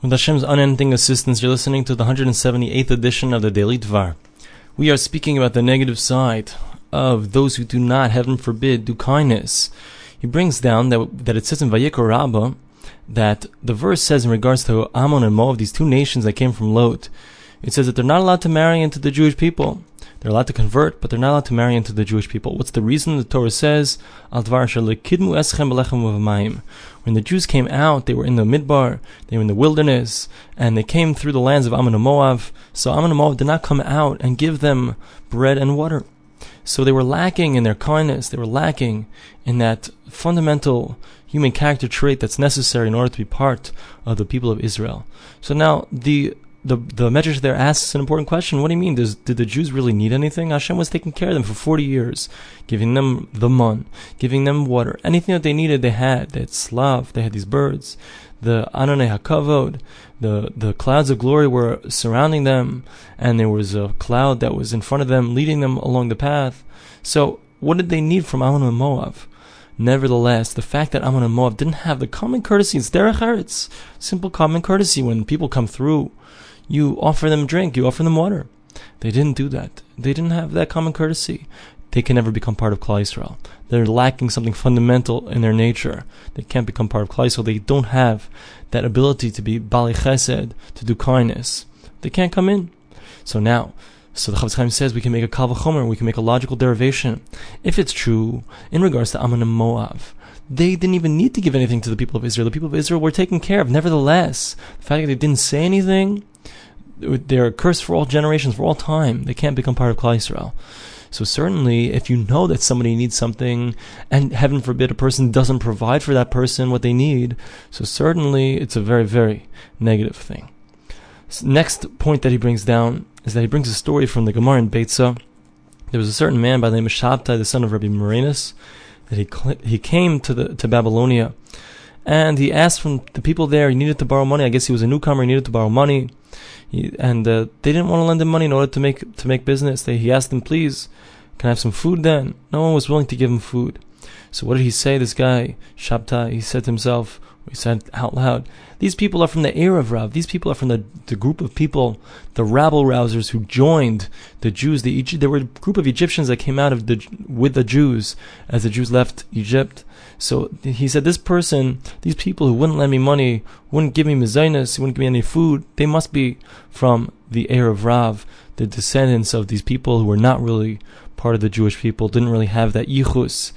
With Hashem's unending assistance, you're listening to the 178th edition of the Daily Dvar. We are speaking about the negative side of those who do not, heaven forbid, do kindness. He brings down that, that it says in Vayikra Rabbah that the verse says in regards to Ammon and Moab, these two nations that came from Lot, it says that they're not allowed to marry into the Jewish people. They're allowed to convert, but they're not allowed to marry into the Jewish people. What's the reason? The Torah says, Al When the Jews came out, they were in the midbar, they were in the wilderness, and they came through the lands of Ammon and Moab. So Ammon and Moab did not come out and give them bread and water. So they were lacking in their kindness, they were lacking in that fundamental human character trait that's necessary in order to be part of the people of Israel. So now the the the Medrash there asks an important question. What do you mean? Does, did the Jews really need anything? Hashem was taking care of them for 40 years, giving them the mun, giving them water. Anything that they needed, they had. They had slav, they had these birds. The Anane HaKavod, the, the clouds of glory were surrounding them, and there was a cloud that was in front of them, leading them along the path. So, what did they need from Ammon and Moab? Nevertheless, the fact that Ammon and Moab didn't have the common courtesy, it's derech eretz, simple common courtesy when people come through you offer them drink, you offer them water. They didn't do that. They didn't have that common courtesy. They can never become part of Klal Yisrael. They're lacking something fundamental in their nature. They can't become part of Klal Yisrael. They don't have that ability to be Baalei Chesed, to do kindness. They can't come in. So now, so the Chofetz Chaim says we can make a Kal Vachomer, we can make a logical derivation. If it's true in regards to Ammon and Moab, they didn't even need to give anything to the people of Israel. The people of Israel were taken care of. Nevertheless, the fact that they didn't say anything, they're cursed for all generations, for all time. They can't become part of Klal Yisrael. So certainly, if you know that somebody needs something, and heaven forbid a person doesn't provide for that person what they need, so certainly it's a very, very negative thing. So next point that he brings down is that he brings a story from the Gemara in Beitza. There was a certain man by the name of Shabtai, the son of Rabbi Marinus, that he he came to the to Babylonia, and he asked from the people there. He needed to borrow money. I guess he was a newcomer. He needed to borrow money. And uh, they didn't want to lend him money in order to make to make business. They, he asked them, "Please, can I have some food?" Then no one was willing to give him food. So what did he say? This guy Shabtai, he said to himself, he said out loud, "These people are from the erev rav. These people are from the, the group of people, the rabble rousers who joined the Jews. The there were a group of Egyptians that came out of the with the Jews as the Jews left Egypt." So he said, this person, these people who wouldn't lend me money, wouldn't give me mezainis, wouldn't give me any food, they must be from the erev rav, the descendants of these people who were not really part of the Jewish people, didn't really have that yichus,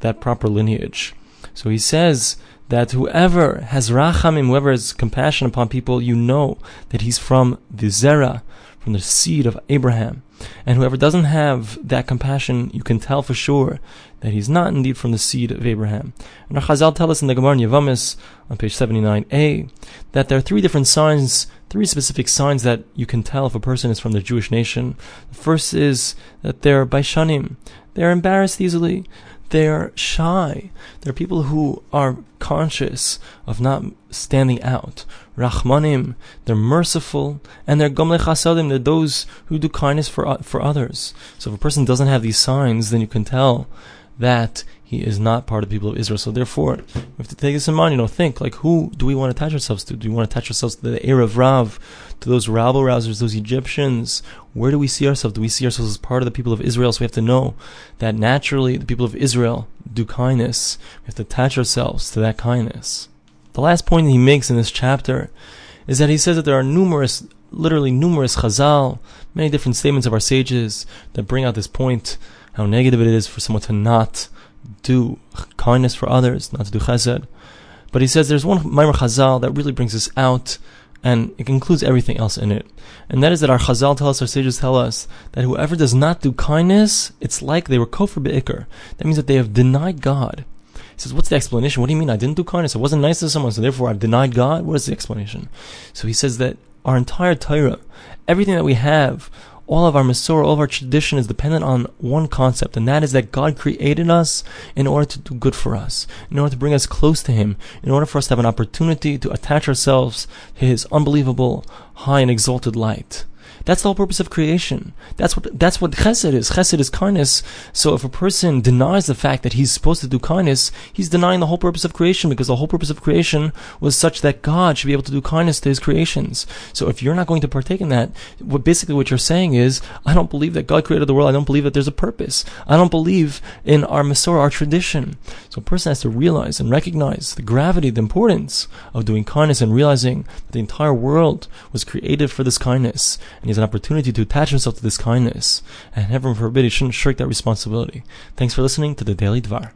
that proper lineage. So he says that whoever has rachamim, whoever has compassion upon people, you know that he's from the zera, from the seed of Abraham. And whoever doesn't have that compassion, you can tell for sure that he's not indeed from the seed of Abraham. And our Chazal tell us in the Gemara Yavamis on page 79a that there are three different signs, three specific signs that you can tell if a person is from the Jewish nation. The first is that they're baishanim. They're embarrassed easily they're shy. They're people who are conscious of not standing out. Rachmanim, they're merciful, and they're gomle chasadim, they're those who do kindness for, for others. So if a person doesn't have these signs, then you can tell that he is not part of the people of Israel. So therefore, we have to take this in mind, you know, think, like, who do we want to attach ourselves to? Do we want to attach ourselves to the erev rav, to those rabble rousers, those Egyptians? Where do we see ourselves? Do we see ourselves as part of the people of Israel? So we have to know that naturally the people of Israel do kindness. We have to attach ourselves to that kindness. The last point that he makes in this chapter is that he says that there are numerous, literally numerous chazal, many different statements of our sages that bring out this point, how negative it is for someone to not do kindness for others, not to do chesed. But he says there's one Maimar Chazal that really brings this out, and it includes everything else in it. And that is that our Chazal tell us, our sages tell us, that whoever does not do kindness, it's like they were kofar be'ikr. That means that they have denied God. He says, what's the explanation? What do you mean? I didn't do kindness. I wasn't nice to someone, so therefore I've denied God? What is the explanation? So he says that our entire Torah, everything that we have, all of our Masorah, all of our tradition is dependent on one concept, and that is that God created us in order to do good for us, in order to bring us close to Him, in order for us to have an opportunity to attach ourselves to His unbelievable, high and exalted light. That's the whole purpose of creation. That's what that's what chesed is. Chesed is kindness. So if a person denies the fact that he's supposed to do kindness, he's denying the whole purpose of creation because the whole purpose of creation was such that God should be able to do kindness to his creations. So if you're not going to partake in that, what basically what you're saying is, I don't believe that God created the world. I don't believe that there's a purpose. I don't believe in our Masorah, our tradition. So a person has to realize and recognize the gravity, the importance of doing kindness and realizing that the entire world was created for this kindness and has an opportunity to attach himself to this kindness. And heaven forbid he shouldn't shirk that responsibility. Thanks for listening to the Daily Dvar.